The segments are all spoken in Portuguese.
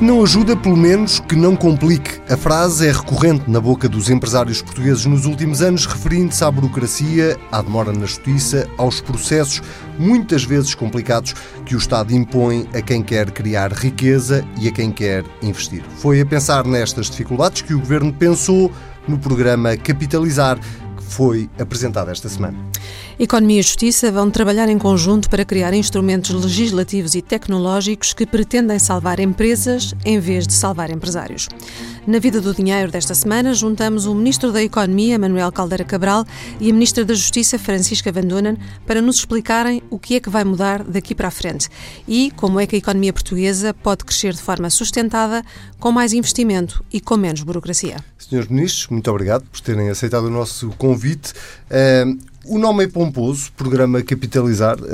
Se não ajuda, pelo menos que não complique. A frase é recorrente na boca dos empresários portugueses nos últimos anos, referindo-se à burocracia, à demora na justiça, aos processos, muitas vezes complicados, que o Estado impõe a quem quer criar riqueza e a quem quer investir. Foi a pensar nestas dificuldades que o Governo pensou no programa Capitalizar, que foi apresentado esta semana. Economia e Justiça vão trabalhar em conjunto para criar instrumentos legislativos e tecnológicos que pretendem salvar empresas em vez de salvar empresários. Na Vida do Dinheiro desta semana, juntamos o Ministro da Economia, Manuel Caldeira Cabral, e a Ministra da Justiça, Francisca Van Dunen, para nos explicarem o que é que vai mudar daqui para a frente e como é que a economia portuguesa pode crescer de forma sustentada, com mais investimento e com menos burocracia. Senhores Ministros, muito obrigado por terem aceitado o nosso convite. O nome é pomposo, programa Capitalizar, uh,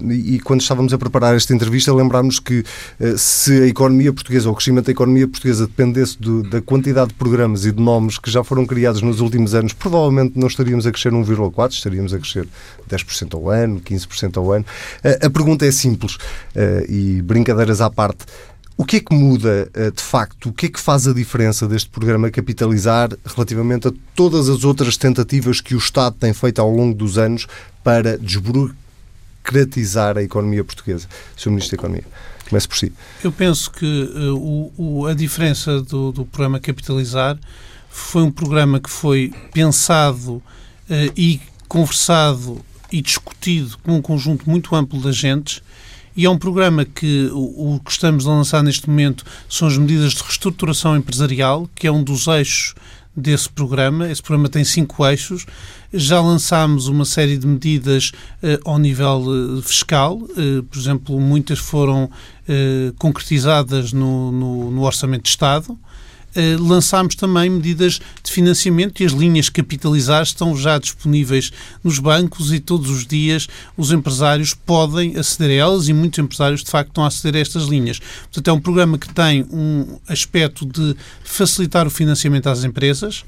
uh, e quando estávamos a preparar esta entrevista lembrámos que uh, se a economia portuguesa, ou o crescimento da economia portuguesa dependesse do, da quantidade de programas e de nomes que já foram criados nos últimos anos, provavelmente não estaríamos a crescer 1,4, estaríamos a crescer 10% ao ano, 15% ao ano. a pergunta é simples, e brincadeiras à parte. O que é que muda, eh, de facto, o que é que faz a diferença deste programa Capitalizar relativamente a todas as outras tentativas que o Estado tem feito ao longo dos anos para desburocratizar a economia portuguesa? Sr. Ministro da Economia, comece por si. Eu penso que uh, o, a diferença do, do, programa Capitalizar foi um programa que foi pensado uh, e conversado e discutido com um conjunto muito amplo de agentes e é um programa que o, o que estamos a lançar neste momento são as medidas de reestruturação empresarial, que é um dos eixos desse programa. Esse programa tem cinco eixos. Já lançámos uma série de medidas uh, ao nível uh, fiscal, uh, por exemplo, muitas foram concretizadas no, no, no Orçamento de Estado. Eh, lançámos também medidas de financiamento e as linhas capitalizadas estão já disponíveis nos bancos e todos os dias os empresários podem aceder a elas e muitos empresários de facto estão a aceder a estas linhas. Portanto, é um programa que tem um aspecto de facilitar o financiamento às empresas,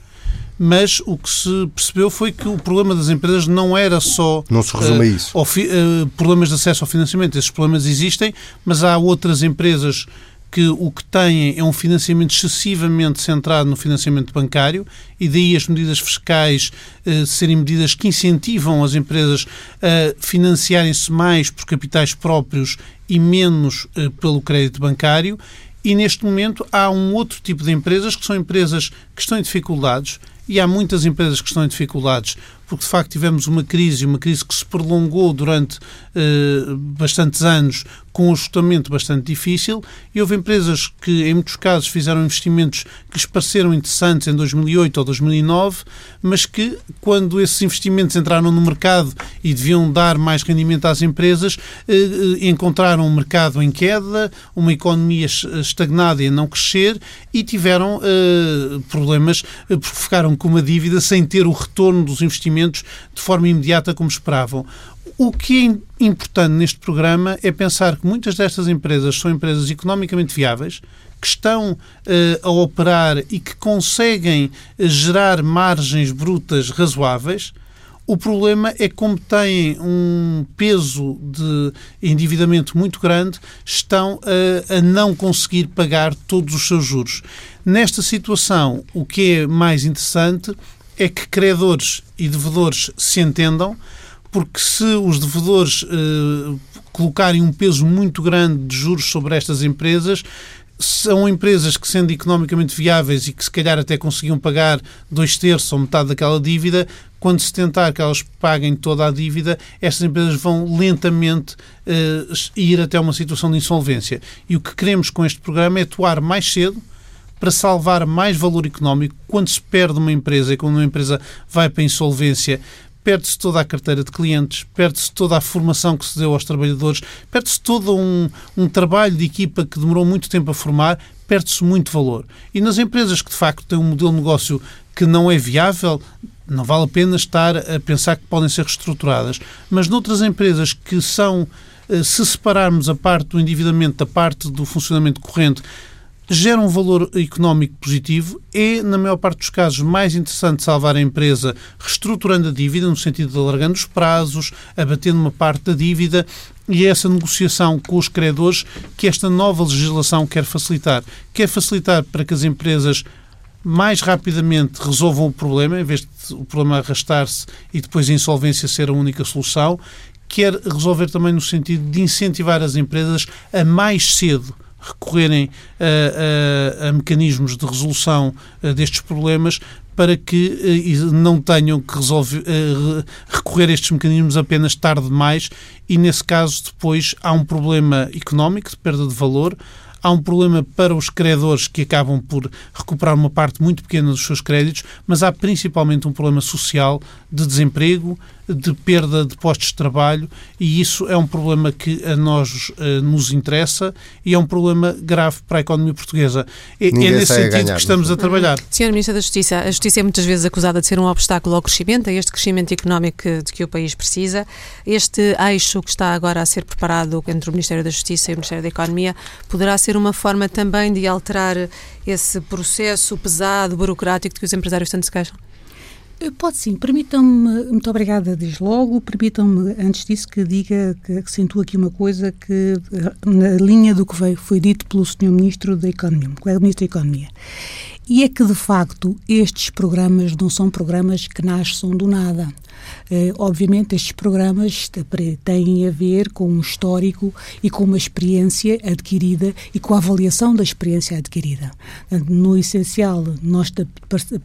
mas o que se percebeu foi que o problema das empresas não era só. Não se resume uh, a isso. Uh, problemas de acesso ao financiamento. Esses problemas existem, mas há outras empresas que o que têm é um financiamento excessivamente centrado no financiamento bancário e daí as medidas fiscais eh, serem medidas que incentivam as empresas a financiarem-se mais por capitais próprios e menos eh, pelo crédito bancário. E neste momento há um outro tipo de empresas que são empresas que estão em dificuldades e há muitas empresas que estão em dificuldades porque de facto tivemos uma crise, uma crise que se prolongou durante uh, bastantes anos com um ajustamento bastante difícil e houve empresas que, em muitos casos, fizeram investimentos que lhes pareceram interessantes em 2008 ou 2009, mas que, quando esses investimentos entraram no mercado e deviam dar mais rendimento às empresas, eh, eh, encontraram um mercado em queda, uma economia estagnada e a não crescer e tiveram problemas porque ficaram com uma dívida sem ter o retorno dos investimentos de forma imediata como esperavam. O que é importante neste programa é pensar que muitas destas empresas são empresas economicamente viáveis, que estão uh, a operar e que conseguem uh, gerar margens brutas razoáveis. O problema é que, como têm um peso de endividamento muito grande, estão uh, a não conseguir pagar todos os seus juros. Nesta situação, o que é mais interessante é que credores e devedores se entendam, porque se os devedores eh, colocarem um peso muito grande de juros sobre estas empresas, são empresas que, sendo economicamente viáveis e que se calhar até conseguiam pagar dois terços ou metade daquela dívida, quando se tentar que elas paguem toda a dívida, estas empresas vão lentamente uh, ir até uma situação de insolvência. E o que queremos com este programa é atuar mais cedo para salvar mais valor económico quando se perde uma empresa e quando uma empresa vai para a insolvência perde-se toda a carteira de clientes, perde-se toda a formação que se deu aos trabalhadores, perde-se todo um, um trabalho de equipa que demorou muito tempo a formar, perde-se muito valor. E nas empresas que de facto têm um modelo de negócio que não é viável, não vale a pena estar a pensar que podem ser reestruturadas. Mas noutras empresas que são, eh, se separarmos a parte do endividamento da parte do funcionamento corrente, gera um valor económico positivo. É, na maior parte dos casos, mais interessante salvar a empresa reestruturando a dívida, no sentido de alargando os prazos, abatendo uma parte da dívida e é essa negociação com os credores que esta nova legislação quer facilitar. Quer facilitar para que as empresas mais rapidamente resolvam o problema, em vez de o problema arrastar-se e depois a insolvência ser a única solução, quer resolver também no sentido de incentivar as empresas a mais cedo recorrerem a, a, a mecanismos de resolução a, destes problemas para que não tenham que resolver, recorrer a estes mecanismos apenas tarde demais. E, nesse caso, depois há um problema económico de perda de valor, há um problema para os credores que acabam por recuperar uma parte muito pequena dos seus créditos, mas há principalmente um problema social de desemprego, de perda de postos de trabalho e isso é um problema que a nós uh, nos interessa e é um problema grave para a economia portuguesa. É, é nesse sentido ganhar, que estamos a trabalhar. Senhora Ministra da Justiça, a Justiça é muitas vezes acusada de ser um obstáculo ao crescimento, a este crescimento económico que, de que o país precisa. Este eixo que está agora a ser preparado entre o Ministério da Justiça e o Ministério da Economia poderá ser uma forma também de alterar esse processo pesado, burocrático de que os empresários tanto se queixam? Eh, pode sim. Permitam-me, muito obrigada desde logo, permitam-me antes disso que diga, que accentuo aqui uma coisa que, eh, na linha do que veio, foi dito pelo Sr. Ministro da Economia, colega Ministro da Economia. E é que, de facto, estes programas não são programas que nascem do nada. Eh, obviamente, estes programas têm a ver com um histórico e com uma experiência adquirida e com a avaliação da experiência adquirida. No essencial, nós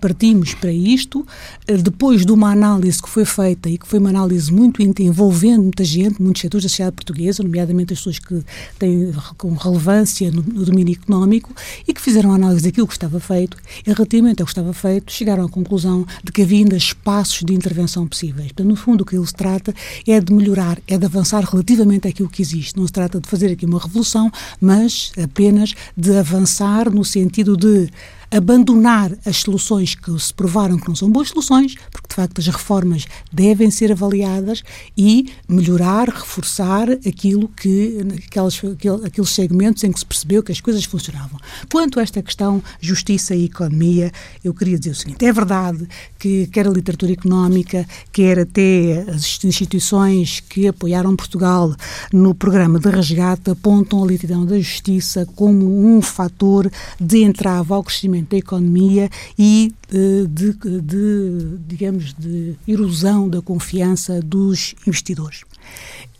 partimos para isto, eh, depois de uma análise que foi feita e que foi uma análise muito envolvendo muita gente, muitos setores da sociedade portuguesa, nomeadamente as pessoas que têm com relevância no, no domínio económico e que fizeram a análise daquilo que estava feito e, relativamente ao que estava feito, chegaram à conclusão de que havia ainda espaços de intervenção possíveis possíveis. Portanto, no fundo, o que ele se trata é de melhorar, é de avançar relativamente àquilo que existe. Não se trata de fazer aqui uma revolução, mas apenas de avançar no sentido de abandonar as soluções que se provaram que não são boas soluções, porque de facto as reformas devem ser avaliadas e melhorar, reforçar aquilo que aquelas, aqueles segmentos em que se percebeu que as coisas funcionavam. Quanto a esta questão justiça e economia, eu queria dizer o seguinte: é verdade que quer a literatura económica, quer até as instituições que apoiaram Portugal no programa de resgate apontam a lentidão da justiça como um fator de entrave ao crescimento crescimento da economia e eh, de, de, digamos, de erosão da confiança dos investidores.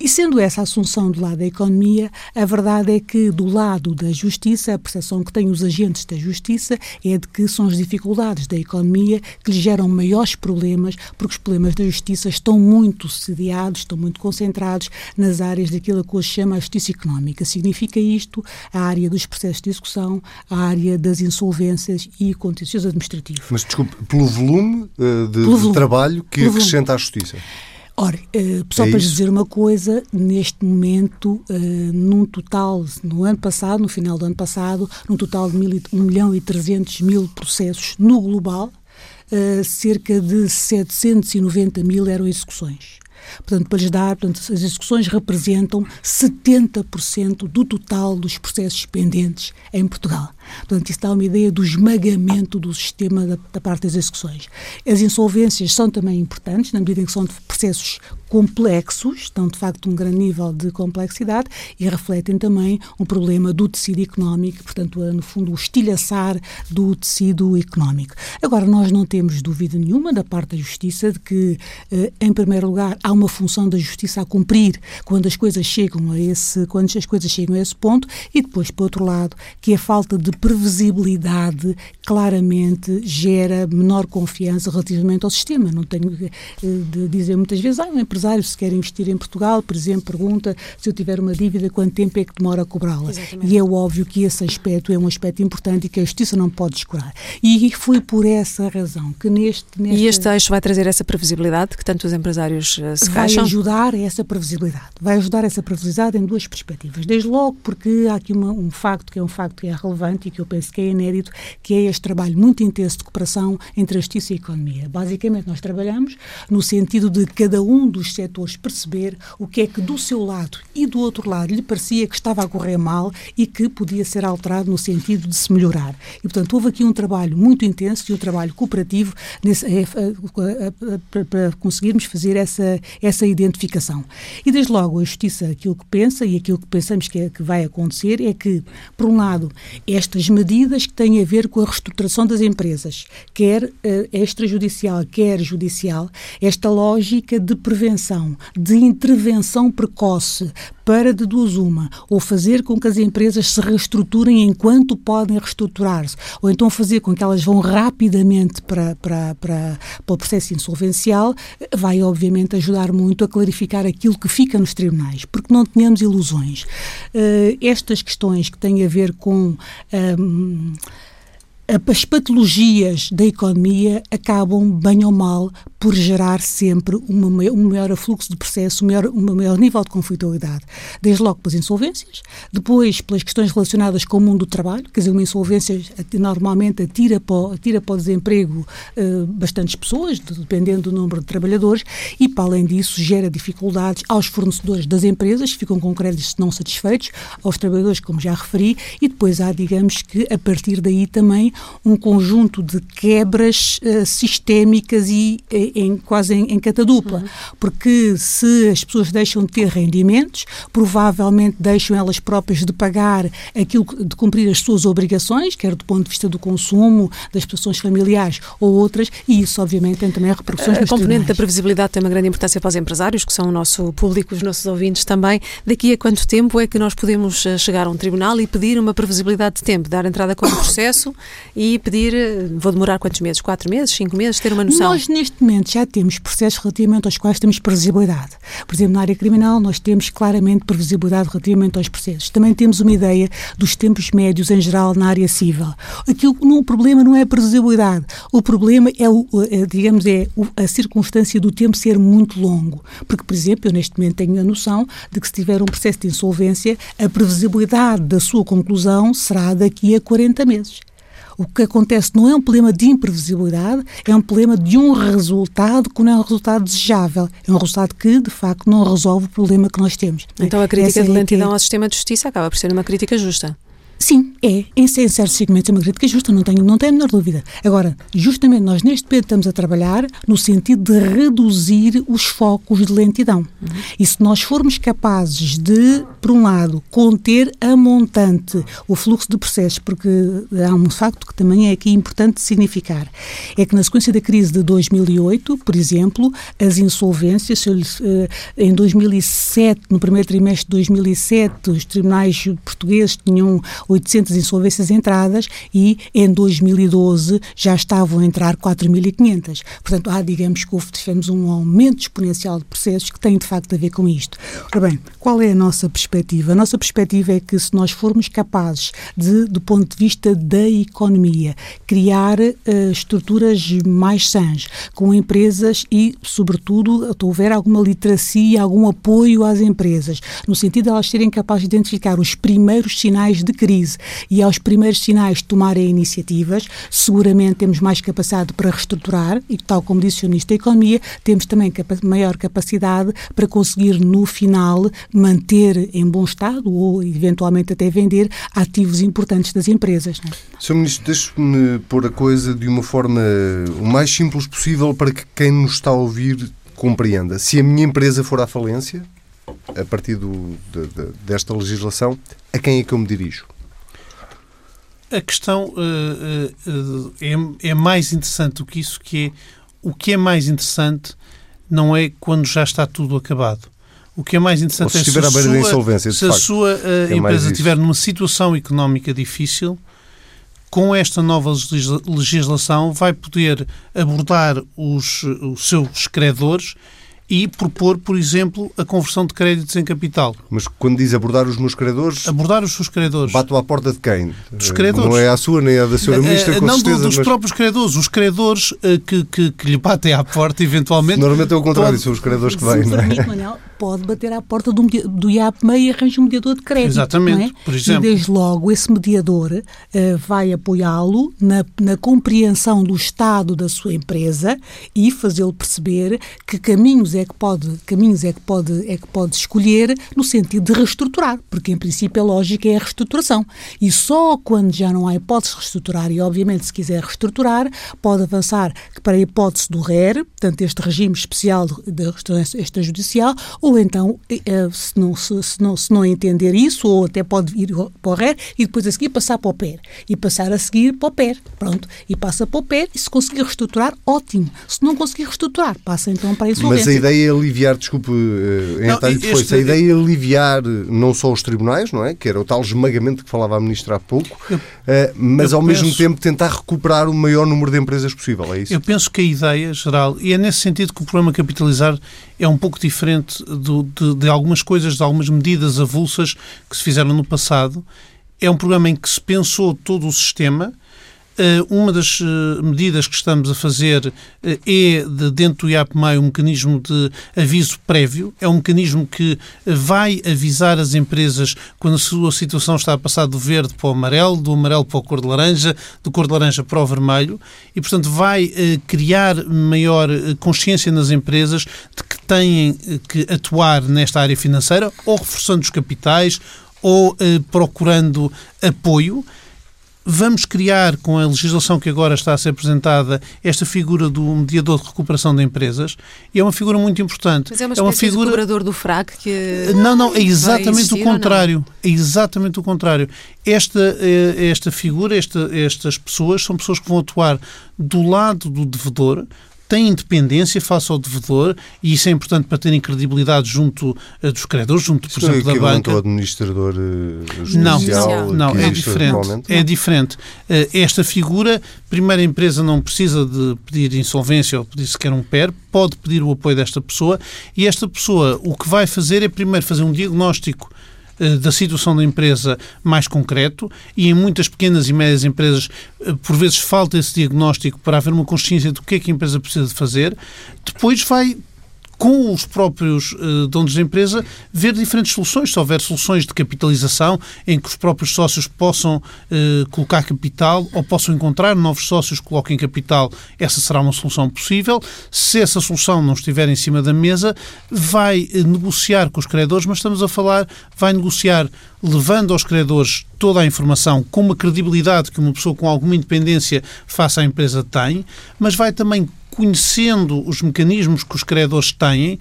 E sendo essa a assunção do lado da economia, a verdade é que do lado da justiça, a percepção que têm os agentes da justiça é de que são as dificuldades da economia que lhe geram maiores problemas, porque os problemas da justiça estão muito sediados, estão muito concentrados nas áreas daquilo que hoje chama a justiça económica. Significa isto a área dos processos de execução, a área das insolvências e contencioso administrativo. Mas, desculpe, pelo volume uh, de, pelo volume, de trabalho que acrescenta à justiça? Ora, uh, só é para dizer uma coisa, neste momento, uh, num total, no ano passado, no final do ano passado, num total de 1 milhão e 300 mil processos no global, uh, cerca de 790 mil eram execuções. Portanto, para lhes dar, portanto, as execuções representam 70% do total dos processos pendentes em Portugal. Portanto, isso dá uma ideia do esmagamento do sistema da, da parte das execuções. As insolvências são também importantes, na medida em que são processos complexos, estão de facto um grande nível de complexidade e refletem também um problema do tecido económico, portanto, no fundo, o estilhaçar do tecido económico. Agora, nós não temos dúvida nenhuma da parte da Justiça de que, eh, em primeiro lugar, há uma função da Justiça a cumprir quando as coisas chegam a esse, quando as coisas chegam a esse ponto e depois, por outro lado, que a falta de previsibilidade claramente gera menor confiança relativamente ao sistema. Não tenho eh, de dizer muitas vezes, ah, um empresário se quer investir em Portugal, por exemplo, pergunta se eu tiver uma dívida, quanto tempo é que demora a cobrá-la? E é óbvio que esse aspecto é um aspecto importante e que a Justiça não pode descurar. E foi por essa razão que neste... Nesta... E este eixo vai trazer essa previsibilidade que tanto os empresários uh, se Vai queixam? ajudar essa previsibilidade. Vai ajudar essa previsibilidade em duas perspectivas. Desde logo porque há aqui uma, um facto que é um facto que é relevante e que eu penso que é inédito, que é este trabalho muito intenso de cooperação entre a justiça e a economia. Basicamente, nós trabalhamos no sentido de cada um dos setores perceber o que é que do seu lado e do outro lado lhe parecia que estava a correr mal e que podia ser alterado no sentido de se melhorar. E, portanto, houve aqui um trabalho muito intenso e um trabalho cooperativo nesse, é, para, para conseguirmos fazer essa, essa identificação. E, desde logo, a Justiça, aquilo que pensa e aquilo que pensamos que, é, que vai acontecer é que, por um lado, estas medidas que têm a ver com a reestruturação das empresas, quer uh, extrajudicial, quer judicial, esta lógica de prevenção, de intervenção precoce, para de duas uma, ou fazer com que as empresas se reestruturem enquanto podem reestruturar-se, ou então fazer com que elas vão rapidamente para, para, para, para o processo insolvencial, vai obviamente ajudar muito a clarificar aquilo que fica nos tribunais, porque não tenhamos ilusões. Uh, estas questões que têm a ver com. Um, as patologias da economia acabam, bem ou mal, por gerar sempre uma, um maior fluxo de processo, um maior, um maior nível de conflitualidade. Desde logo pelas insolvências, depois pelas questões relacionadas com o mundo do trabalho, quer dizer, uma insolvência normalmente atira para, o, atira para o desemprego uh, bastantes pessoas, dependendo do número de trabalhadores, e para além disso gera dificuldades aos fornecedores das empresas, que ficam com créditos não satisfeitos, aos trabalhadores, como já referi, e depois há, digamos que, a partir daí também um conjunto de quebras uh, sistémicas e uh, em, quase em, em catadupla, uhum. porque se as pessoas deixam de ter rendimentos, provavelmente deixam elas próprias de pagar aquilo, de cumprir as suas obrigações, quer do ponto de vista do consumo, das prestações familiares ou outras, e isso obviamente tem também repercussões A componente da previsibilidade tem uma grande importância para os empresários, que são o nosso público, os nossos ouvintes também. Daqui a quanto tempo é que nós podemos eh, chegar a um tribunal e pedir uma previsibilidade de tempo, dar entrada com o processo e pedir, eh, vou demorar quantos meses? Quatro meses? Cinco meses? Ter uma noção? Nós, neste momento, já temos processos relativamente aos quais temos previsibilidade. Por exemplo, na área criminal, nós temos claramente previsibilidade relativamente aos processos. Também temos uma ideia dos tempos médios em geral na área civil. O problema não é a previsibilidade. O problema é, o, é digamos, é a circunstância do tempo ser muito longo. Porque, por exemplo, eu neste momento tenho a noção de que se tiver um processo de insolvência, a previsibilidade da sua conclusão será daqui a 40 meses. O que acontece não é um problema de imprevisibilidade, é um problema de um resultado que não é um resultado desejável. É um resultado que, de facto, não resolve o problema que nós temos. Então a crítica Essa de é lentidão é ao sistema de justiça acaba por ser uma crítica justa. Sim, é. Em certos segmentos é uma crítica justa, não tenho, não tenho a menor dúvida. Agora, justamente nós neste momento estamos a trabalhar no sentido de reduzir os focos de lentidão. Uhum. E se nós formos capazes de, por um lado, conter a montante o fluxo de processos, porque há um facto que também é aqui importante significar, é que na sequência da crise de 2008, por exemplo, as insolvências, eh, em 2007, no primeiro trimestre de 2007, os tribunais portugueses tinham 800 insolvências entradas e em 2012 já estavam a entrar 4.500. Portanto, há, digamos que houve, tivemos um aumento exponencial de processos que tem de facto a ver com isto. Ora bem, qual é a nossa perspectiva? A nossa perspectiva é que se nós formos capazes de, do ponto de vista da economia, criar uh, estruturas mais sãs, com empresas e, sobretudo, houver alguma literacia, algum apoio às empresas, no sentido de elas serem capazes de identificar os primeiros sinais de crise crise e aos primeiros sinais de tomarem iniciativas, seguramente temos mais capacidade para reestruturar e, tal como disse o Ministro da Economia, temos também capa maior capacidade para conseguir, no final, manter em bom estado ou, eventualmente, até vender ativos importantes das empresas. Não é? Sr. Ministro, deixe-me pôr a coisa de uma forma o mais simples possível para que quem nos está a ouvir compreenda. Se a minha empresa for à falência, a partir do, de, de, desta legislação, a quem é que eu me dirijo? A questão uh, uh, é, é, mais interessante do que isso, que é o que é mais interessante não é quando já está tudo acabado. O que é mais interessante se é se, a sua, se a sua uh, é empresa estiver numa situação económica difícil, com esta nova legislação vai poder abordar os, os seus credores e propor, por exemplo, a conversão de créditos em capital. Mas quando diz abordar os meus credores... Abordar os seus credores. Bato à porta de quem? Dos credores. Não é a sua nem a da senhora Ministra, com Não, certeza. dos mas... próprios credores. Os credores uh, que, que, que, lhe batem à porta, eventualmente... Normalmente é o contrário, pode... são os credores que vêm, não é? Manel, pode bater à porta do, do IAPME e arranja um mediador de crédito. Exatamente, é? por exemplo. E desde logo esse mediador uh, vai apoiá-lo na, na compreensão do estado da sua empresa e fazê-lo perceber que caminhos é que pode caminhos é que pode é que pode escolher no sentido de reestruturar, porque em princípio a lógica é a reestruturação. E só quando já não há hipótese de reestruturar e obviamente se quiser reestruturar, pode avançar para a hipótese do RER, portanto este regime especial de restauração extrajudicial, ou então eh, se não se, se, não se não entender isso, ou até pode ir para o RER e depois a seguir passar para o PER e passar a seguir para o PER, pronto, e passa para o PER e se conseguir reestruturar, ótimo. Se não conseguir reestruturar, passa então para a insolvência. Mas a ideia é aliviar, desculpe, em não, detalhe depois, este... a ideia é aliviar não só os tribunais, não é? Que era o tal esmagamento que falava a Ministra há pouco, eu, mas eu ao penso... mesmo tempo tentar recuperar o maior número de empresas possível, é isso? Eu penso que a ideia geral, e é nesse sentido que o programa Capitalizar é um pouco diferente do, de, de algumas coisas, de algumas medidas avulsas que se fizeram no passado. É um programa em que se pensou todo o sistema, eh, uma das eh, medidas que estamos a fazer eh, é, de, dentro do IAPMEI, um mecanismo de aviso prévio. É um mecanismo que vai avisar as empresas quando a sua situação está a passar do verde para o amarelo, do amarelo para o cor de laranja, do cor de laranja para o vermelho e, portanto, vai criar maior consciência nas empresas de que têm que atuar nesta área financeira, ou reforçando os capitais, ou procurando apoio vamos criar, com a legislação que agora está a ser apresentada, esta figura do mediador de recuperação de empresas. E é uma figura muito importante. Mas é uma, é uma figura... de cobrador do FRAC que. Não, não, é exatamente o contrário. É exatamente o contrário. Esta, eh, esta figura, esta, estas pessoas, são pessoas que vão atuar do lado do devedor, têm independência face ao devedor e isso é importante para terem credibilidade junto uh, dos credores, junto, por exemplo, é da banca. ao administrador uh, judicial? Não, não é diferente. É diferente. Uh, esta figura, primeira empresa não precisa de pedir insolvência ou pedir sequer um PER, pode pedir o apoio desta pessoa e esta pessoa o que vai fazer é primeiro fazer um diagnóstico eh, da situação da empresa mais concreto e em muitas pequenas e médias empresas eh, por vezes falta esse diagnóstico para haver uma consciência do que é que a empresa precisa de fazer. Depois vai com os próprios uh, donos da empresa, ver diferentes soluções. Se houver soluções de capitalização em que os próprios sócios possam uh, colocar capital ou possam encontrar novos sócios que coloquem capital, essa será uma solução possível. Se essa solução não estiver em cima da mesa, vai uh, negociar com os credores, mas estamos a falar, vai negociar levando aos credores toda a informação com uma credibilidade que uma pessoa com alguma independência face à empresa tem, mas vai também conhecendo os mecanismos que os credores têm,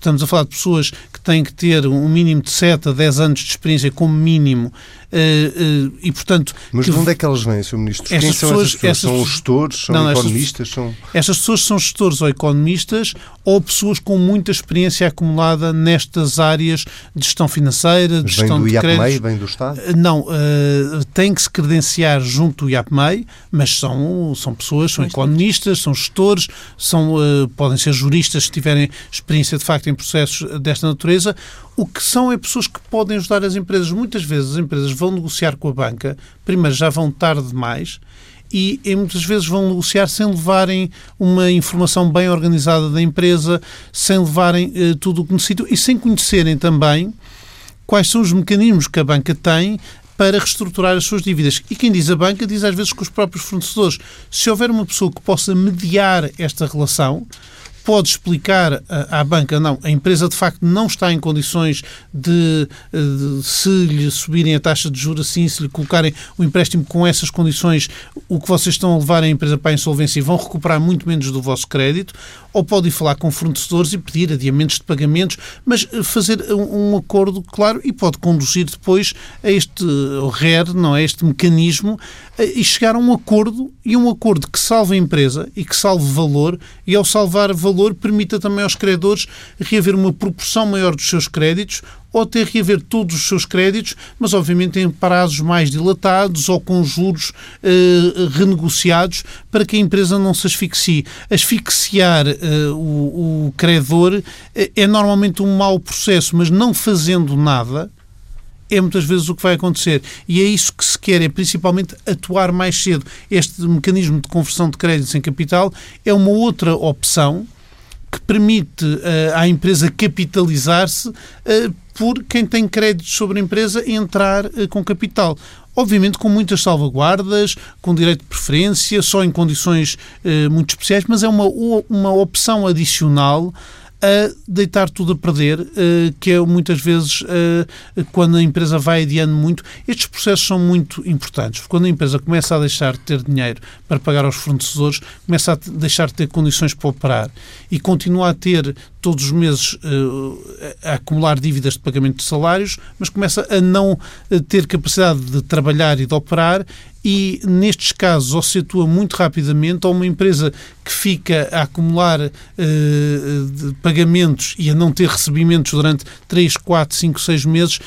estamos a falar de pessoas que têm que ter um mínimo de 7 a 10 anos de experiência como mínimo uh, uh, e, portanto... Mas de onde é que elas vêm, Sr. Ministro? Quem pessoas, são essas pessoas? São gestores? São não, economistas? Estas, são... estas pessoas são gestores ou economistas ou pessoas com muita experiência acumulada nestas áreas de gestão financeira, de gestão vem do de IAPMEI, vem do Estado? Eh, não, uh, têm que se credenciar junto do IAPMEI, mas são, são pessoas, são economistas, são gestores, são, uh, podem ser juristas se tiverem experiência de facto em processos desta natureza. O que são é pessoas que podem ajudar as empresas. Muitas vezes as empresas vão negociar com a banca, primeiro já vão tarde demais e, e, muitas vezes vão negociar sem levarem uma informação bem organizada da empresa, sem levarem eh, tudo o que necessitam e sem conhecerem também quais são os mecanismos que a banca tem para reestruturar as suas dívidas. E quem diz a banca diz às vezes com os próprios fornecedores. Se houver uma pessoa que possa mediar esta relação, pode explicar à banca, não, a empresa de facto não está em condições de, de, se lhe subirem a taxa de juros assim, se lhe colocarem o empréstimo com essas condições, o que vocês estão a levar a empresa para a insolvência e vão recuperar muito menos do vosso crédito, ou podem falar com fornecedores e pedir adiamentos de pagamentos, mas eh, fazer um, um acordo claro e pode conduzir depois a este RER, não é? Este mecanismo eh, e chegar a um acordo e um acordo que salve a empresa e que salve valor e ao salvar valor permita também aos credores reaver uma proporção maior dos seus créditos ou ter reaver todos os seus créditos, mas obviamente em prazos mais dilatados ou com juros eh, renegociados para que a empresa não se asfixie. Asfixiar eh, o, o credor eh, é normalmente um mau processo, mas não fazendo nada é muitas vezes o que vai acontecer. E é isso que se quer, é principalmente atuar mais cedo. Este mecanismo de conversão de créditos em capital é uma outra opção que permite uh, à empresa capitalizar-se uh, por quem tem créditos sobre a empresa entrar uh, com capital. Obviamente com muitas salvaguardas, com direito de preferência, só em condições muito especiais, mas é uma, uma opção adicional a deitar tudo a perder, eh, que é muitas vezes eh, quando a empresa vai adiando muito. Estes processos são muito importantes. Quando a empresa começa a deixar de ter dinheiro para pagar aos fornecedores, começa a deixar de ter condições para operar e continua a ter todos os meses eh, a acumular dívidas de pagamento de salários, mas começa a não ter capacidade de trabalhar e de operar e, nestes casos, ou se atua muito rapidamente, ou uma empresa que fica a acumular uh, pagamentos e a não ter recebimentos durante 3, 4, 5, 6 meses,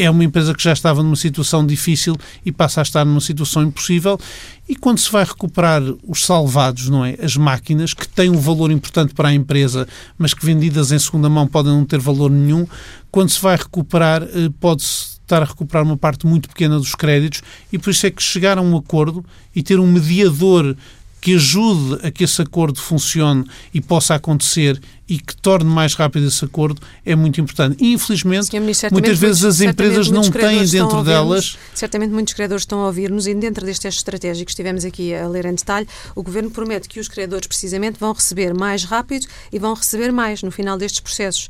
é uma empresa que já estava numa situação difícil e passa a estar numa situação impossível. E quando se vai recuperar os salvados, não é? As máquinas, que têm um valor importante para a empresa, mas que vendidas em segunda mão podem não ter valor nenhum, quando se vai recuperar, eh, pode-se estar a recuperar uma parte muito pequena dos créditos e por isso é que chegar a um acordo e ter um mediador que ajude a que esse acordo funcione e possa acontecer e que torne mais rápido esse acordo é muito importante. E, infelizmente, muitas vezes as empresas não têm dentro delas. Certamente muitos credores estão a ouvir-nos e dentro deste teste estratégico que estivemos aqui a ler em detalhe, o Governo promete que os credores precisamente vão receber mais rápido e vão receber mais no final destes processos.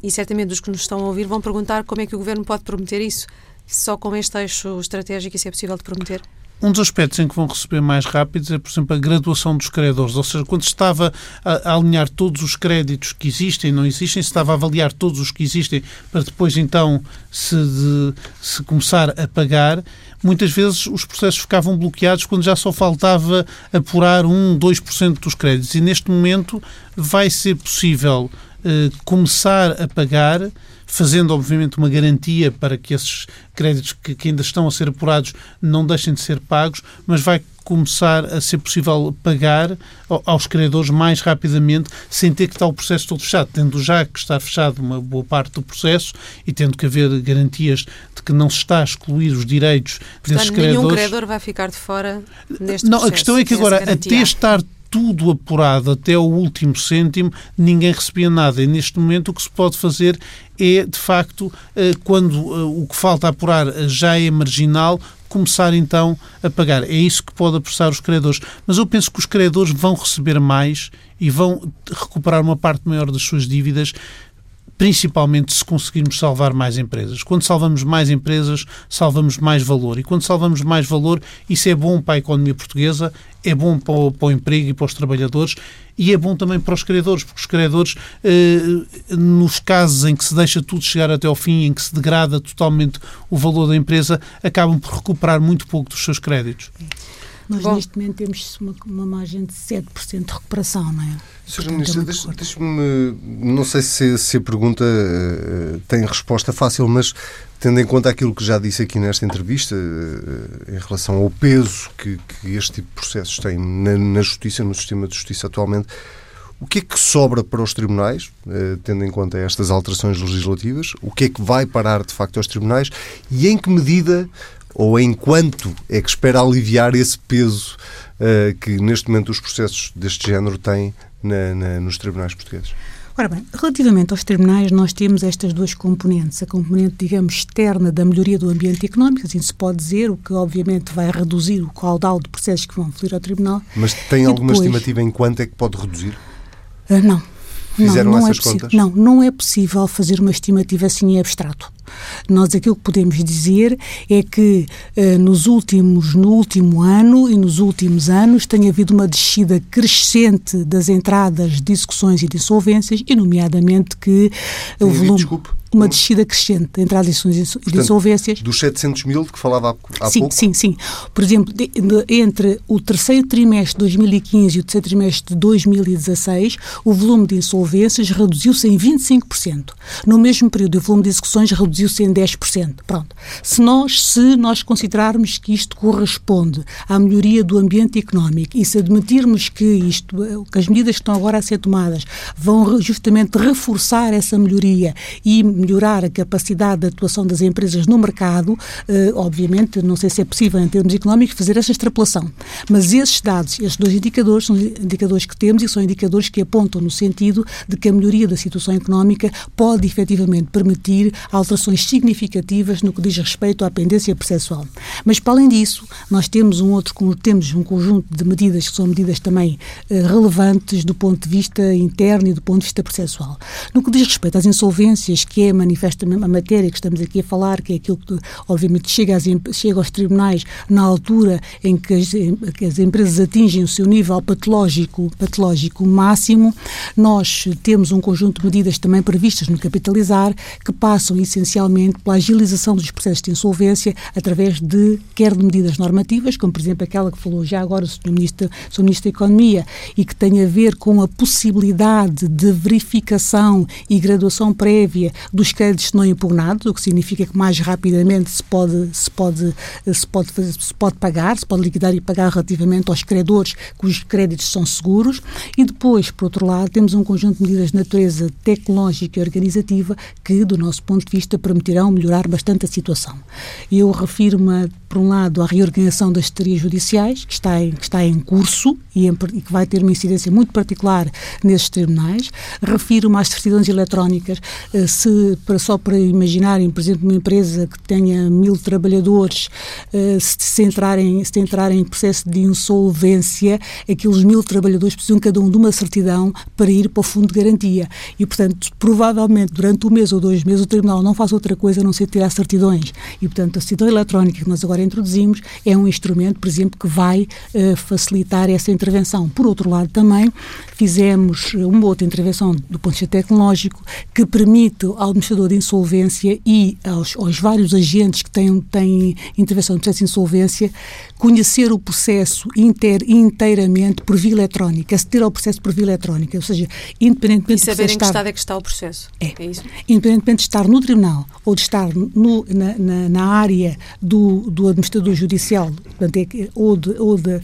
e certamente os que nos estão a ouvir vão perguntar como é que o Governo pode prometer isso. Só com este eixo estratégico isso é possível de prometer? Um dos aspectos em que vão receber mais rápidos é, por exemplo, a graduação dos credores, ou seja, quando estava a, alinhar todos os créditos que existem e não existem, se estava a avaliar todos os que existem para depois então se, de, se começar a pagar, muitas vezes os processos ficavam bloqueados quando já só faltava apurar 1, 2% dos créditos. E neste momento vai ser possível eh, começar a pagar fazendo, obviamente, uma garantia para que esses créditos que, que ainda estão a ser apurados não deixem de ser pagos, mas vai começar a ser possível pagar aos credores mais rapidamente, sem ter que estar o processo todo fechado, tendo já que estar fechado uma boa parte do processo e tendo que haver garantias de que não se está a excluir os direitos Portanto, desses credores. nenhum credor vai ficar de fora neste não, processo. A questão é que agora, até estar tudo apurado até o último cêntimo, ninguém recebia nada. E neste momento o que se pode fazer é, de facto, eh, quando eh, o que falta apurar já é marginal, começar então a pagar. É isso que pode apressar os credores. Mas eu penso que os credores vão receber mais e vão recuperar uma parte maior das suas dívidas principalmente se conseguirmos salvar mais empresas. Quando salvamos mais empresas, salvamos mais valor. E quando salvamos mais valor, isso é bom para a economia portuguesa, é bom para o, para o emprego e para os trabalhadores e é bom também para os credores, porque os credores, eh, nos casos em que se deixa tudo chegar até ao fim, em que se degrada totalmente o valor da empresa, acabam por recuperar muito pouco dos seus créditos. Nós, Bom, neste momento, temos uma, uma margem de 7% de recuperação, não é? Sr. Ministro, é deixe-me. Não sei se, se a pergunta uh, tem resposta fácil, mas tendo em conta aquilo que já disse aqui nesta entrevista, uh, em relação ao peso que, que, este tipo de processos têm na, na, justiça, no sistema de justiça atualmente, o que é que sobra para os tribunais, uh, tendo em conta estas alterações legislativas? O que é que vai parar de facto aos tribunais e em que medida ou em quanto é que espera aliviar esse peso uh, que neste momento os processos deste género têm na, na, nos tribunais portugueses? Ora bem, relativamente aos tribunais, nós temos estas duas componentes. A componente, digamos, externa da melhoria do ambiente económico, assim se pode dizer, o que obviamente vai reduzir o caudal de processos que vão fluir ao tribunal. Mas tem alguma depois, estimativa em quanto é que pode reduzir? Uh, não. Fizeram não, não essas é contas? Não, não é possível fazer uma estimativa assim em abstrato. Nós aquilo que podemos dizer é que eh, nos últimos, no último ano e nos últimos anos tem havido uma descida crescente das entradas de execuções e de insolvências, e nomeadamente que o volume... Desculpe uma descida crescente de entradas de insolvências. Dos 700 mil de que falava há, há sim, pouco? Sim, sim. Por exemplo, de, de, entre o terceiro trimestre de 2015 e o terceiro trimestre de 2016, o volume de insolvências reduziu-se em 25%. No mesmo período, o volume de execuções reduziu-se em 10%. Pronto. Se nós, se nós considerarmos que isto corresponde à melhoria do ambiente económico e se admitirmos que isto, que as medidas que estão agora a ser tomadas vão justamente reforçar essa melhoria e melhorar a capacidade de atuação das empresas no mercado, eh, obviamente, não sei se é possível em termos económicos fazer essa extrapolação, mas esses dados, esses dois indicadores, são indicadores que temos e são indicadores que apontam no sentido de que a melhoria da situação económica pode efetivamente permitir alterações significativas no que diz respeito à pendência processual. Mas, para além disso, nós temos um outro temos um conjunto de medidas que são medidas também eh, relevantes do ponto de vista interno e do ponto de vista processual. No que diz respeito às insolvências, que é manifestamente a matéria que estamos aqui a falar, que é aquilo que, obviamente, chega, às, chega aos tribunais na altura em que as, que as empresas atingem o seu nível patológico, patológico máximo, nós temos um conjunto de medidas também previstas no capitalizar que passam essencialmente pela agilização dos processos de insolvência através de, quer de medidas normativas, como por exemplo aquela que falou já agora o Sr. Ministro, Sr. Ministro da Economia, e que tem a ver com a possibilidade de verificação e graduação prévia dos créditos não impugnados, o que significa que mais rapidamente se pode, se pode, se pode, fazer, se pode pagar, se pode liquidar e pagar relativamente aos credores cujos créditos são seguros. E depois, por outro lado, temos um conjunto de medidas de natureza tecnológica e organizativa que, do nosso ponto de vista, permitirão melhorar bastante a situação. Eu refiro-me, por um lado, à reorganização das estarias judiciais, que está em, que está em curso e, em, e que vai ter uma incidência muito particular nesses tribunais. Refiro-me às certidões eletrónicas, eh, se, para, só para imaginarem, por exemplo, uma empresa que tenha mil trabalhadores, eh, se, se, entrarem, se entrarem em processo de insolvência, aqueles mil trabalhadores precisam cada um de uma certidão para ir para o fundo de garantia. E, portanto, provavelmente durante um mês ou dois meses o Tribunal não faz outra coisa a não ser tirar certidões. E, portanto, a certidão eletrónica que nós agora introduzimos é um instrumento, por exemplo, que vai uh, facilitar essa intervenção. Por outro lado, também fizemos uma outra intervenção do ponto de vista tecnológico que permite ao administrador de insolvência e aos, aos vários agentes que têm, têm intervenção no processo de insolvência conhecer o processo inter, inteiramente por via eletrónica, aceder ao processo por via eletrónica, ou seja, independentemente e saber em que estado é que está o processo. É, é isso? Independentemente de estar no tribunal ou de estar no, na, na, na, área do, do administrador judicial portanto, é, ou, de, ou de,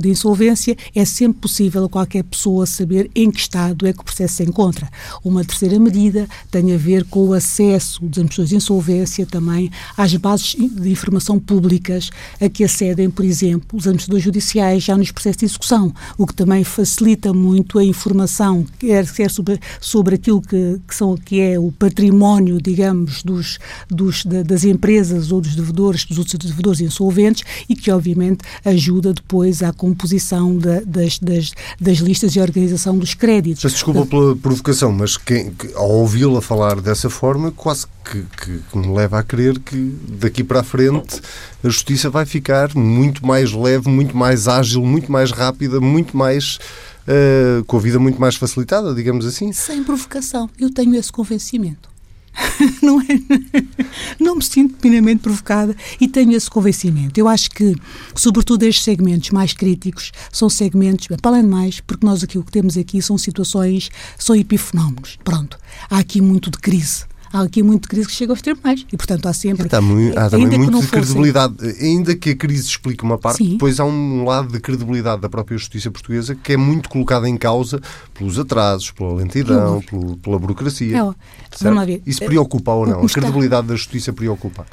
de insolvência, é sempre possível a qualquer pessoa saber em que estado é que o processo se encontra. Uma terceira medida tem a ver com o acesso dos administradores de insolvência também às bases de informação públicas a que acedem, por exemplo, os administradores judiciais já nos processos de execução, o que também facilita muito a informação, quer, quer sobre, sobre aquilo que, que, são, que é o património, digamos, dos, dos, das empresas ou dos devedores, dos outros devedores insolventes e que, obviamente, ajuda depois à composição da, das, das, das listas e a organização dos créditos. Peço desculpa pela provocação, mas quem, que, ao ouvi-la falar dessa forma, quase que, que, que, me leva a crer que daqui para a frente a justiça vai ficar muito mais leve, muito mais ágil, muito mais rápida, muito mais. Uh, com a vida muito mais facilitada, digamos assim. Sem provocação. Eu tenho esse convencimento. não, é, não me sinto minimamente provocada e tenho esse convencimento. Eu acho que, sobretudo, estes segmentos mais críticos são segmentos, para além de mais, porque nós aqui o que temos aqui são situações, são epifenómenos. Pronto. Há aqui muito de crise há aqui muito crise que chega aos tribunais e, portanto, há sempre. Muito, há também muito de credibilidade. Ainda que a crise explique uma parte, Sim. depois há um lado de credibilidade da própria justiça portuguesa que é muito colocado em causa pelos atrasos, pela lentidão, pelo, pela burocracia. É, vamos ver. Isso preocupa ou não? A credibilidade da justiça preocupa?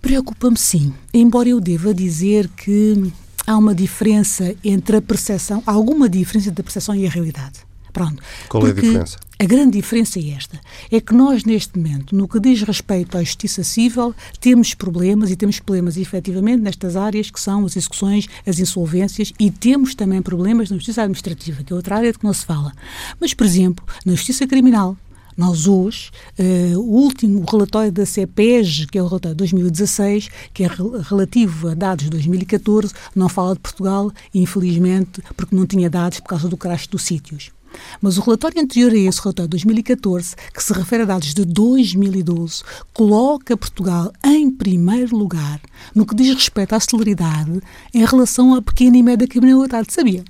Preocupa-me sim, embora eu deva dizer que há uma diferença entre a percepção, há alguma diferença entre a percepção e a realidade. Pronto. Qual é a diferença? A grande diferença é esta: é que nós, neste momento, no que diz respeito à justiça civil, temos problemas e temos problemas efetivamente nestas áreas que são as execuções, as insolvências e temos também problemas na justiça administrativa, que é outra área de que não se fala. Mas, por exemplo, na justiça criminal, nós hoje, uh, o último relatório da CEPEG, que é o relatório de 2016, que é relativo a dados de 2014, não fala de Portugal, infelizmente, porque não tinha dados por causa do crash dos sítios. Mas o relatório anterior a esse, o relatório de 2014, que se refere a dados de 2012, coloca Portugal em primeiro lugar no que diz respeito à celeridade em relação à pequena e média criminalidade. Sabia?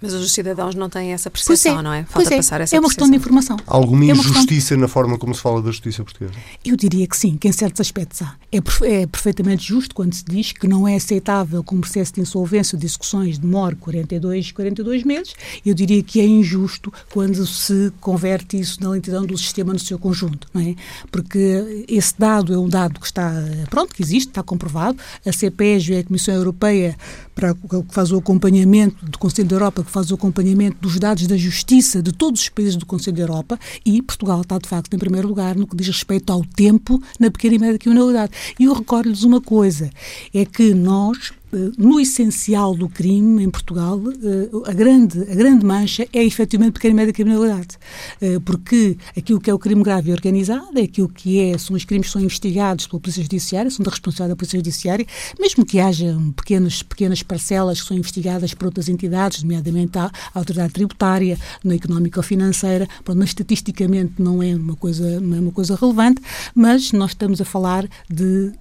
Mas os cidadãos não têm essa percepção, é, não é? Falta é. passar essa É uma questão de informação. Há alguma é injustiça questão... na forma como se fala da justiça portuguesa? Eu diria que sim, que em certos aspectos há. É, é, perfeitamente justo quando se diz que não é aceitável que um processo de insolvência ou de execuções demore 42, 42 meses. Eu diria que é injusto quando se converte isso na lentidão do sistema no seu conjunto, não é? Porque esse dado é um dado que está, pronto, que existe, está comprovado. A CEPES, a Comissão Europeia, para, que faz o acompanhamento do Conselho da Europa, que faz o acompanhamento dos dados da justiça de todos os países do Conselho da Europa e Portugal está, de facto, em primeiro lugar no que diz respeito ao tempo na pequena e média criminalidade. E eu recordo-lhes uma coisa, é que nós, no essencial do crime em Portugal, eh, a grande, a grande mancha é efetivamente pequena e média criminalidade. Eh, porque aquilo que é o crime grave e organizado é aquilo que é, são os crimes que são investigados pela Polícia Judiciária, são da responsabilidade da Polícia Judiciária, mesmo que haja pequenas, pequenas parcelas que são investigadas por outras entidades, nomeadamente a autoridade tributária, na económico-financeira, mas estatisticamente não é uma coisa, não é uma coisa relevante, mas nós estamos a falar de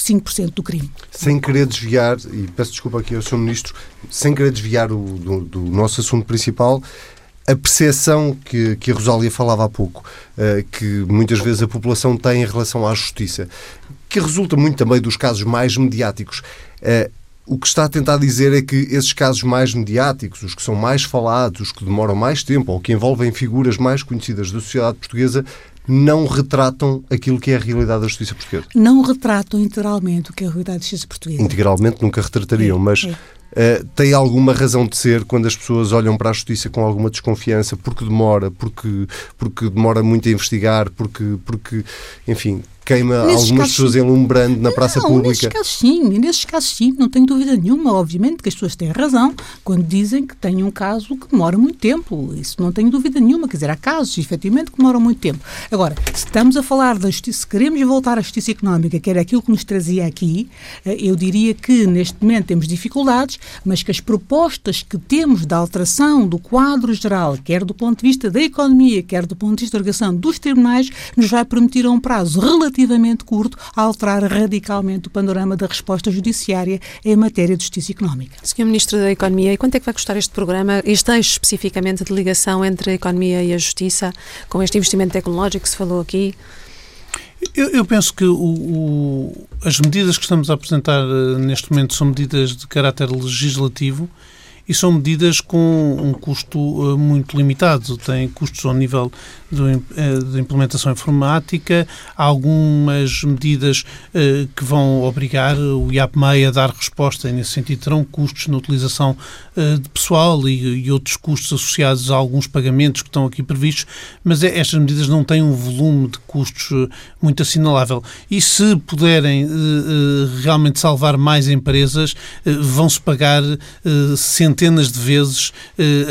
5% do crime. Sem querer desviar, e peço desculpa aqui ao Sr. Ministro, sem querer desviar o, do, do, nosso assunto principal, a percepção que, que a Rosália falava há pouco, uh, que muitas vezes a população tem em relação à justiça, que resulta muito também dos casos mais mediáticos. Uh, o que está a tentar dizer é que esses casos mais mediáticos, os que são mais falados, os que demoram mais tempo ou que envolvem figuras mais conhecidas da sociedade portuguesa, não retratam aquilo que é a realidade da justiça portuguesa. Não retratam integralmente o que é a realidade da justiça portuguesa. Integralmente nunca retratariam, é, mas é. Uh, tem alguma razão de ser quando as pessoas olham para a justiça com alguma desconfiança porque demora, porque, porque demora muito a investigar, porque, porque enfim, queima nesses algumas casos, pessoas enlumbrando na praça não, pública. Nesses casos sim, nesses casos sim, não tenho dúvida nenhuma, obviamente que as pessoas têm razão quando dizem que tem um caso que demora muito tempo, isso não tenho dúvida nenhuma, quer dizer, há casos efetivamente que demoram muito tempo. Agora, se estamos a falar da justiça, se queremos voltar à justiça económica, que era aquilo que nos trazia aqui, eh, eu diria que neste momento temos dificuldades, mas que as propostas que temos da alteração do quadro geral, quer do ponto de vista da economia, quer do ponto de vista da organização dos tribunais, nos vai permitir a um prazo relativo relativamente curto a alterar radicalmente o panorama da resposta judiciária em matéria de justiça económica. Sr. Ministro da Economia, e quanto é que vai custar este programa, este eixo especificamente de ligação entre a economia e a justiça, com este investimento tecnológico que se falou aqui? Eu, eu penso que o, o, as medidas que estamos a apresentar uh, neste momento são medidas de caráter legislativo e são medidas com um custo uh, muito limitado. Têm custos ao nível eh, de implementação informática, algumas medidas uh, que vão obrigar o IAPMEI a dar resposta e, nesse sentido, terão custos na utilização de pessoal e, outros custos associados a alguns pagamentos que estão aqui previstos, mas estas medidas não têm um volume de custos muito assinalável. E se puderem realmente salvar mais empresas, vão-se pagar centenas de vezes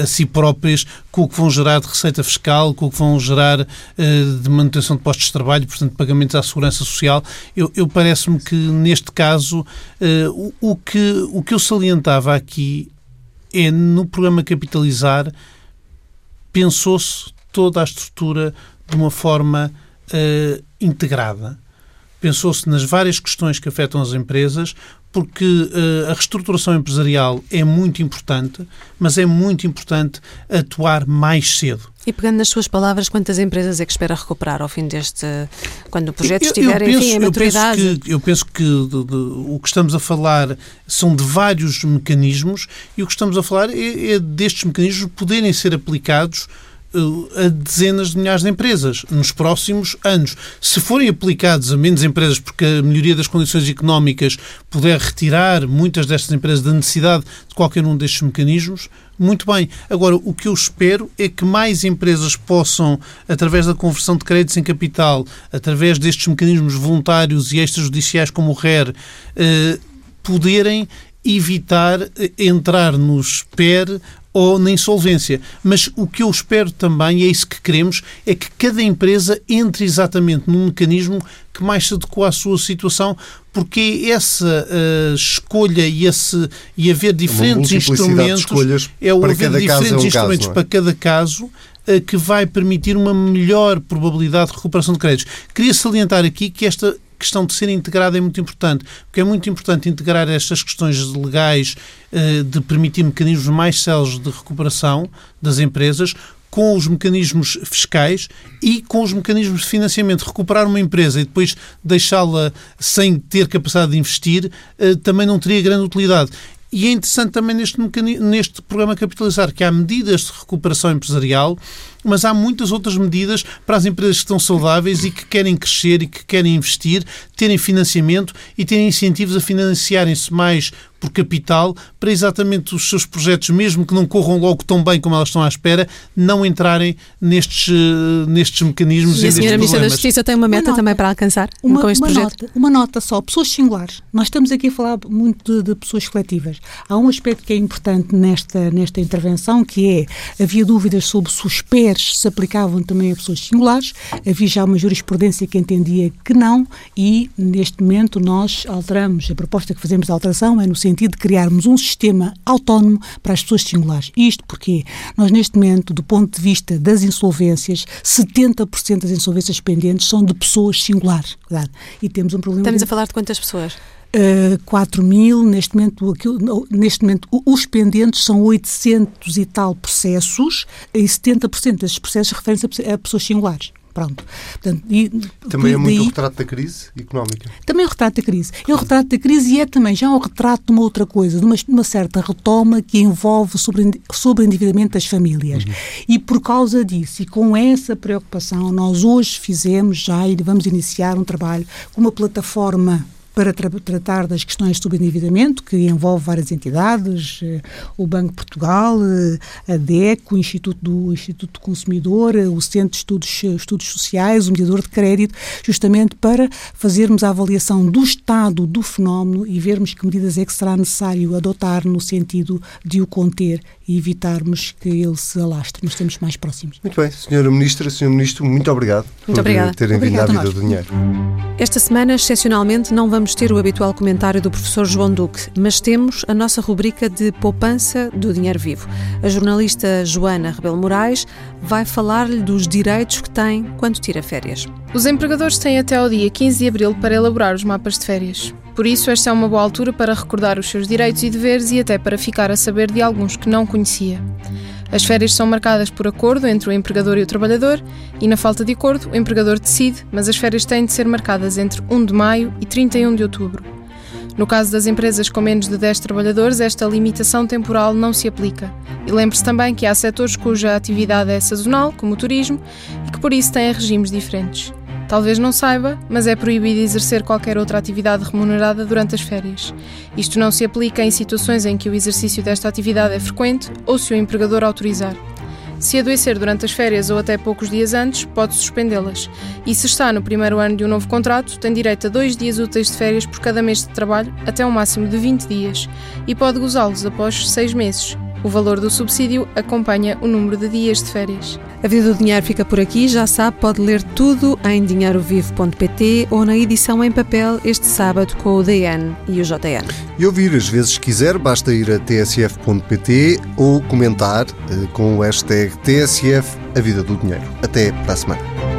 a si próprias com o que vão gerar de receita fiscal, com o que vão gerar uh, de manutenção de postos de trabalho, portanto, pagamentos à segurança social. Eu, eu parece-me que, neste caso, uh, o, o, que, o que eu salientava aqui é, no programa Capitalizar, pensou-se toda a estrutura de uma forma uh, integrada. Pensou-se nas várias questões que afetam as empresas, porque uh, a reestruturação empresarial é muito importante, mas é muito importante atuar mais cedo. E pegando nas suas palavras, quantas empresas é que espera recuperar ao fim deste. quando o projeto eu, estiver, eu penso, enfim, em maturidade? Eu penso que, eu penso que de, de, o que estamos a falar são de vários mecanismos e o que estamos a falar é, é destes mecanismos poderem ser aplicados a dezenas de milhares de empresas nos próximos anos. Se forem aplicados a menos empresas, porque a melhoria das condições económicas puder retirar muitas destas empresas da necessidade de qualquer um destes mecanismos, muito bem. Agora, o que eu espero é que mais empresas possam, através da conversão de créditos em capital, através destes mecanismos voluntários e extrajudiciais como o RER, eh, poderem evitar eh, entrar no SPER ou na insolvência. Mas o que eu espero também, e é isso que queremos, é que cada empresa entre exatamente num mecanismo que mais se adequa à sua situação, porque essa uh, escolha e, esse, e haver diferentes instrumentos é o haver diferentes é um caso, instrumentos é? para cada caso uh, que vai permitir uma melhor probabilidade de recuperação de créditos. Queria salientar aqui que esta questão de ser integrada é muito importante, porque é muito importante integrar estas questões legais uh, de permitir mecanismos mais céleres de recuperação das empresas com os mecanismos fiscais e com os mecanismos de financiamento. Recuperar uma empresa e depois deixá-la sem ter capacidade de investir eh, também não teria grande utilidade. E é interessante também neste, neste programa Capitalizar que há medidas de recuperação empresarial, mas há muitas outras medidas para as empresas que estão saudáveis e que querem crescer e que querem investir, terem financiamento e terem incentivos a financiarem-se mais por capital para exatamente os seus projetos, mesmo que não corram logo tão bem como elas estão à espera, não entrarem nestes, eh, nestes mecanismos e, e a senhora Ministra da Justiça tem uma meta uma também para alcançar uma, com este uma projeto? Nota, uma nota só, pessoas singulares. Nós estamos aqui a falar muito de, de, pessoas coletivas. Há um aspecto que é importante nesta, nesta intervenção, que é, havia dúvidas sobre se se aplicavam também a pessoas singulares, havia já uma jurisprudência que entendia que não, e neste momento nós alteramos, a proposta que fazemos de alteração é no sentido de criarmos um sistema autónomo para as pessoas singulares. Isto porque nós, neste momento, do ponto de vista das insolvências, 70% das insolvências pendentes são de pessoas singulares. E temos um problema. Estamos a falar de quantas pessoas? Uh, 4 mil, neste momento, neste momento os pendentes são 800 e tal processos e 70% desses processos referem-se a pessoas singulares. Pronto. Portanto, e, também é muito daí, o retrato da crise económica. Também é o retrato da crise. É o retrato da crise e é também já um retrato de uma outra coisa, de uma, de uma certa retoma que envolve sobre, sobre endividamento das famílias. Uhum. E por causa disso e com essa preocupação, nós hoje fizemos já e vamos iniciar um trabalho com uma plataforma para tra tratar das questões de subendividamento, que envolve várias entidades, eh, o Banco de Portugal, eh, a DEC, o Instituto do Instituto do Consumidor, eh, o Centro de Estudos, Estudos Sociais, o Mediador de Crédito, justamente para fazermos a avaliação do estado do fenómeno e vermos que medidas é que será necessário adotar no sentido de o conter e evitarmos que ele se alastre nos tempos mais próximos. Muito bem, Senhora Ministra, Senhor Ministro, muito obrigado muito por obrigada. terem vindo à vida do dinheiro. Esta semana, excepcionalmente, não vamos ter o habitual comentário do professor João Duque, mas temos a nossa rubrica de poupança do dinheiro vivo. A jornalista Joana Rebelo Moraes vai falar-lhe dos direitos que tem quando tira férias. Os empregadores têm até ao dia 15 de abril para elaborar os mapas de férias. Por isso, esta é uma boa altura para recordar os seus direitos e deveres e até para ficar a saber de alguns que não conhecia. As férias são marcadas por acordo entre o empregador e o trabalhador, e na falta de acordo, o empregador decide, mas as férias têm de ser marcadas entre 1 de maio e 31 de outubro. No caso das empresas com menos de 10 trabalhadores, esta limitação temporal não se aplica. E lembre-se também que há setores cuja atividade é sazonal, como o turismo, e que por isso têm regimes diferentes. Talvez não saiba, mas é proibido exercer qualquer outra atividade remunerada durante as férias. Isto não se aplica em situações em que o exercício desta atividade é frequente ou se o empregador autorizar. Se adoecer durante as férias ou até poucos dias antes, pode suspendê-las. E se está no primeiro ano de um novo contrato, tem direito a dois dias úteis de férias por cada mês de trabalho, até um máximo de 20 dias, e pode gozá-los após seis meses. O valor do subsídio acompanha o número de dias de férias. A Vida do Dinheiro fica por aqui. Já sabe, pode ler tudo em dinheirovivo.pt ou na edição em papel este sábado com o DN e o JN. E ouvir as vezes que quiser, basta ir a tsf.pt ou comentar eh, com o hashtag TSF A Vida do Dinheiro. Até para a semana.